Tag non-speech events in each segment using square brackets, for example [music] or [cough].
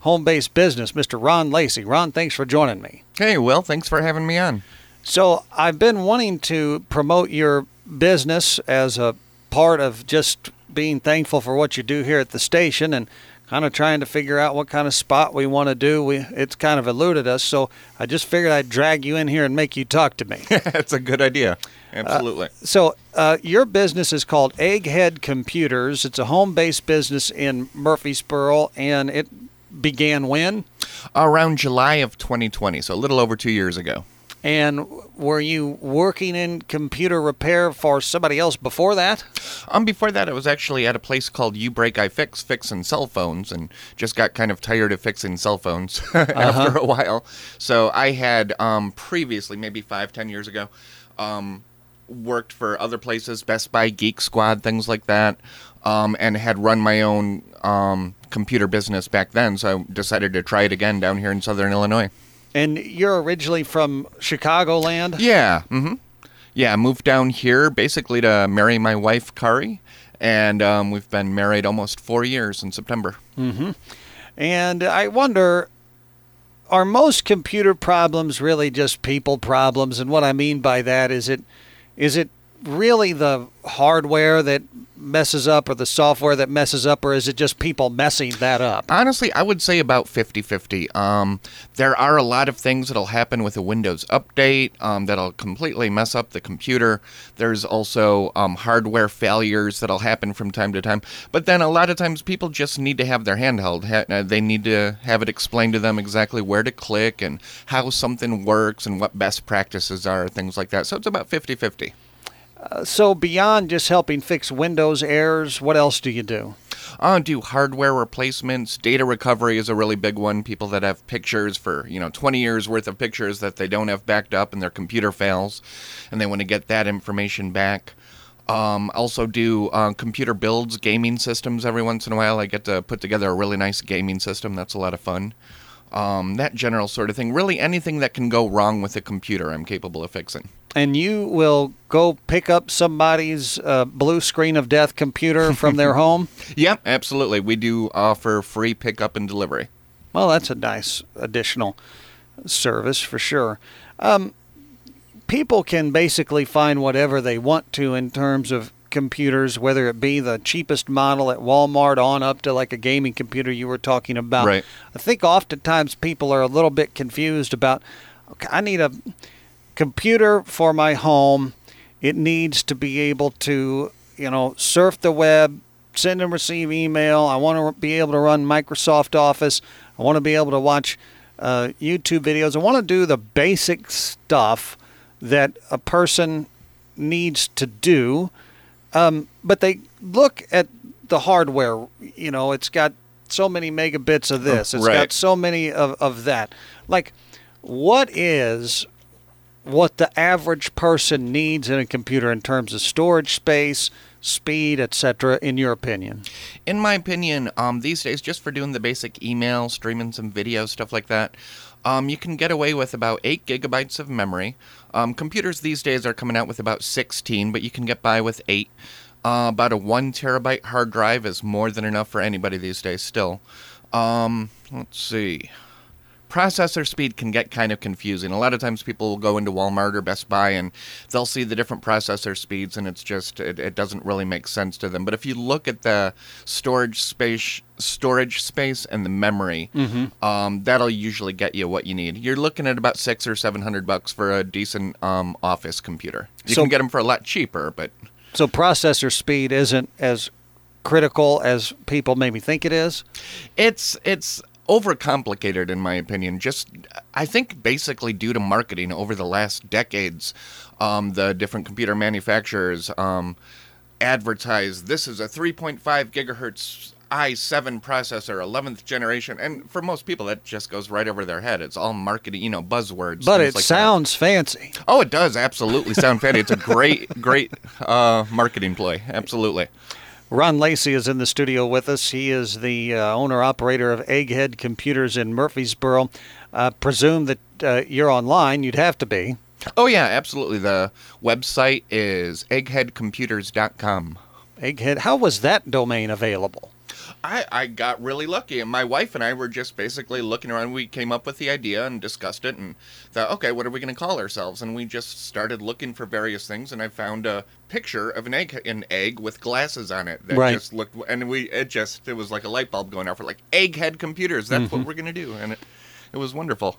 home based business, Mr. Ron Lacy. Ron, thanks for joining me. Hey, Will, thanks for having me on. So, I've been wanting to promote your business as a part of just being thankful for what you do here at the station and kind of trying to figure out what kind of spot we want to do. We it's kind of eluded us, so I just figured I'd drag you in here and make you talk to me. [laughs] That's a good idea. Absolutely. Uh, so, uh, your business is called Egghead Computers. It's a home-based business in Murfreesboro, and it began when? Around July of 2020, so a little over two years ago. And were you working in computer repair for somebody else before that? Um, before that, I was actually at a place called uBreakiFix, fixing cell phones, and just got kind of tired of fixing cell phones [laughs] after uh-huh. a while. So I had um, previously, maybe five, ten years ago, um, worked for other places, Best Buy, Geek Squad, things like that, um, and had run my own um, computer business back then. So I decided to try it again down here in Southern Illinois. And you're originally from Chicagoland? Yeah. Mm-hmm. Yeah, I moved down here basically to marry my wife, Kari. And um, we've been married almost four years in September. Mm-hmm. And I wonder are most computer problems really just people problems? And what I mean by that is it is it really the hardware that messes up or the software that messes up or is it just people messing that up? Honestly i would say about 50-50 um, there are a lot of things that'll happen with a windows update um, that'll completely mess up the computer. There's also um, hardware failures that'll happen from time to time. But then a lot of times people just need to have their handheld uh, they need to have it explained to them exactly where to click and how something works and what best practices are things like that. So it's about 50-50 so beyond just helping fix Windows errors, what else do you do? Uh, do hardware replacements. Data recovery is a really big one. People that have pictures for you know 20 years worth of pictures that they don't have backed up and their computer fails, and they want to get that information back. Um, also do uh, computer builds, gaming systems every once in a while. I get to put together a really nice gaming system. That's a lot of fun. Um, that general sort of thing. Really, anything that can go wrong with a computer, I'm capable of fixing and you will go pick up somebody's uh, blue screen of death computer from their [laughs] home? Yep, absolutely. We do offer free pickup and delivery. Well, that's a nice additional service for sure. Um, people can basically find whatever they want to in terms of computers, whether it be the cheapest model at Walmart on up to like a gaming computer you were talking about. Right. I think oftentimes people are a little bit confused about, okay, I need a computer for my home. It needs to be able to, you know, surf the web, send and receive email. I want to be able to run Microsoft Office. I want to be able to watch uh, YouTube videos. I want to do the basic stuff that a person needs to do. Um, but they look at the hardware. You know, it's got so many megabits of this. It's right. got so many of, of that. Like, what is what the average person needs in a computer in terms of storage space, speed, etc. In your opinion? In my opinion, um, these days, just for doing the basic email, streaming some video, stuff like that, um, you can get away with about eight gigabytes of memory. Um, computers these days are coming out with about 16, but you can get by with eight. Uh, about a one terabyte hard drive is more than enough for anybody these days. Still, um, let's see processor speed can get kind of confusing. A lot of times people will go into Walmart or Best Buy and they'll see the different processor speeds and it's just it, it doesn't really make sense to them. But if you look at the storage space storage space and the memory, mm-hmm. um, that'll usually get you what you need. You're looking at about six or seven hundred bucks for a decent um, office computer. You so, can get them for a lot cheaper, but so processor speed isn't as critical as people maybe think it is. It's it's overcomplicated in my opinion. Just I think basically due to marketing over the last decades, um, the different computer manufacturers um, advertise this is a 3.5 gigahertz i7 processor, 11th generation, and for most people that just goes right over their head. It's all marketing, you know, buzzwords. But it like sounds that. fancy. Oh, it does absolutely sound fancy. It's a great, [laughs] great uh, marketing ploy. Absolutely. Ron Lacy is in the studio with us. He is the uh, owner operator of Egghead Computers in Murfreesboro. Uh, presume that uh, you're online. You'd have to be. Oh yeah, absolutely. The website is eggheadcomputers.com. Egghead. How was that domain available? I, I got really lucky, and my wife and I were just basically looking around. We came up with the idea and discussed it, and thought, okay, what are we going to call ourselves? And we just started looking for various things, and I found a picture of an egg, an egg with glasses on it that Right. just looked, and we it just it was like a light bulb going off. We're like egghead computers. That's what we're going to do, and it it was wonderful.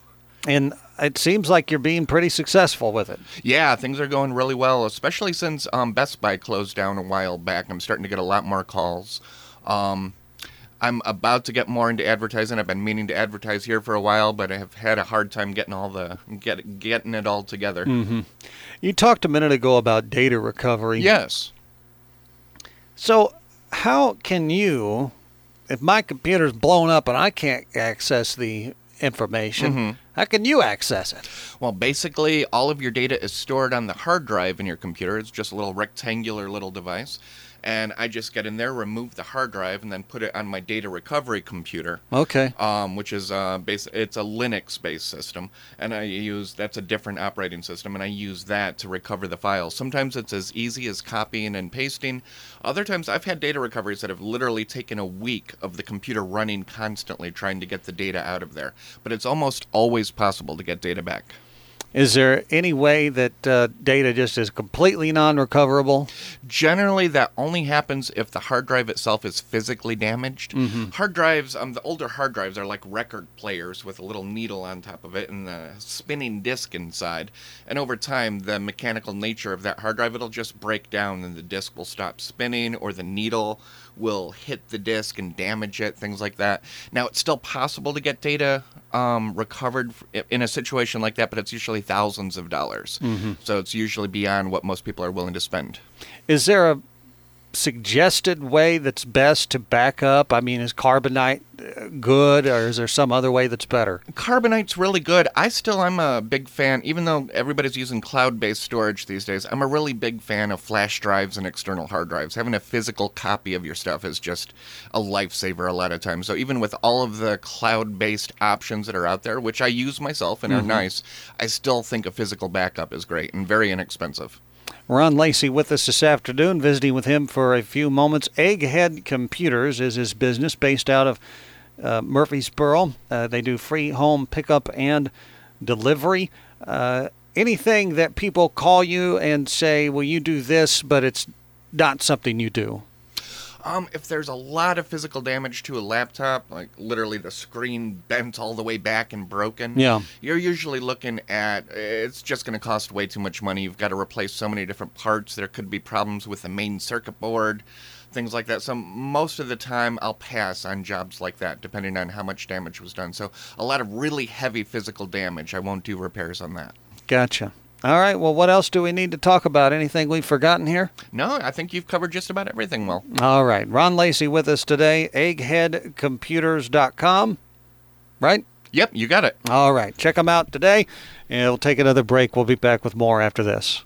And it seems like you're being pretty successful with it. Yeah, things are going really well, especially since um, Best Buy closed down a while back. I'm starting to get a lot more calls. Um, I'm about to get more into advertising. I've been meaning to advertise here for a while, but I have had a hard time getting all the get, getting it all together. You talked a minute ago about data recovery. Yes. So, how can you, if my computer's blown up and I can't access the information, Mhm. how can you access it? Well, basically, all of your data is stored on the hard drive in your computer. It's just a little rectangular little device. And I just get in there, remove the hard drive, and then put it on my data recovery computer. Okay. um, which is uh, base. It's a Linux-based system, and I use that's a different operating system, and I use that to recover the files. Sometimes it's as easy as copying and pasting. Other times, I've had data recoveries that have literally taken a week of the computer running constantly trying to get the data out of there. But it's almost always possible to get data back. Is there any way that uh, data just is completely non recoverable? Generally, that only happens if the hard drive itself is physically damaged. Hard drives, um, the older hard drives are like record players with a little needle on top of it and a spinning disc inside. And over time, the mechanical nature of that hard drive, it'll just break down and the disc will stop spinning or the needle will hit the disc and damage it, things like that. Now, it's still possible to get data um, recovered in a situation like that, but it's usually thousands of dollars. Mm-hmm. So it's usually beyond what most people are willing to spend. Is there a suggested way that's best to back up? I mean, is carbonite uh, good, or is there some other way that's better? Carbonite's really good. I still I'm a big fan, even though everybody's using cloud-based storage these days. I'm a really big fan of flash drives and external hard drives. Having a physical copy of your stuff is just a lifesaver a lot of times. So even with all of the cloud-based options that are out there, which I use myself and are nice, I still think a physical backup is great and very inexpensive. Ron Lacy with us this afternoon, visiting with him for a few moments. Egghead Computers is his business based out of uh, Murfreesboro. Uh, they do free home pickup and delivery. Uh, anything that people call you and say, Will you do this? but it's not something you do. Um, if there's a lot of physical damage to a laptop, like literally the screen bent all the way back and broken, Yeah. you're usually looking at it's just going to cost way too much money. You've got to replace so many different parts. There could be problems with the main circuit board, things like that. So most of the time, I'll pass on jobs like that, depending on how much damage was done. So a lot of really heavy physical damage, I won't do repairs on that. Gotcha. All right. Well, what else do we need to talk about? Anything we've forgotten here? No, I think you've covered just about everything well. All right. Ron Lacy with us today, eggheadcomputers.com. Right? Yep, you got it. All right. Check them out today. And we'll take another break. We'll be back with more after this.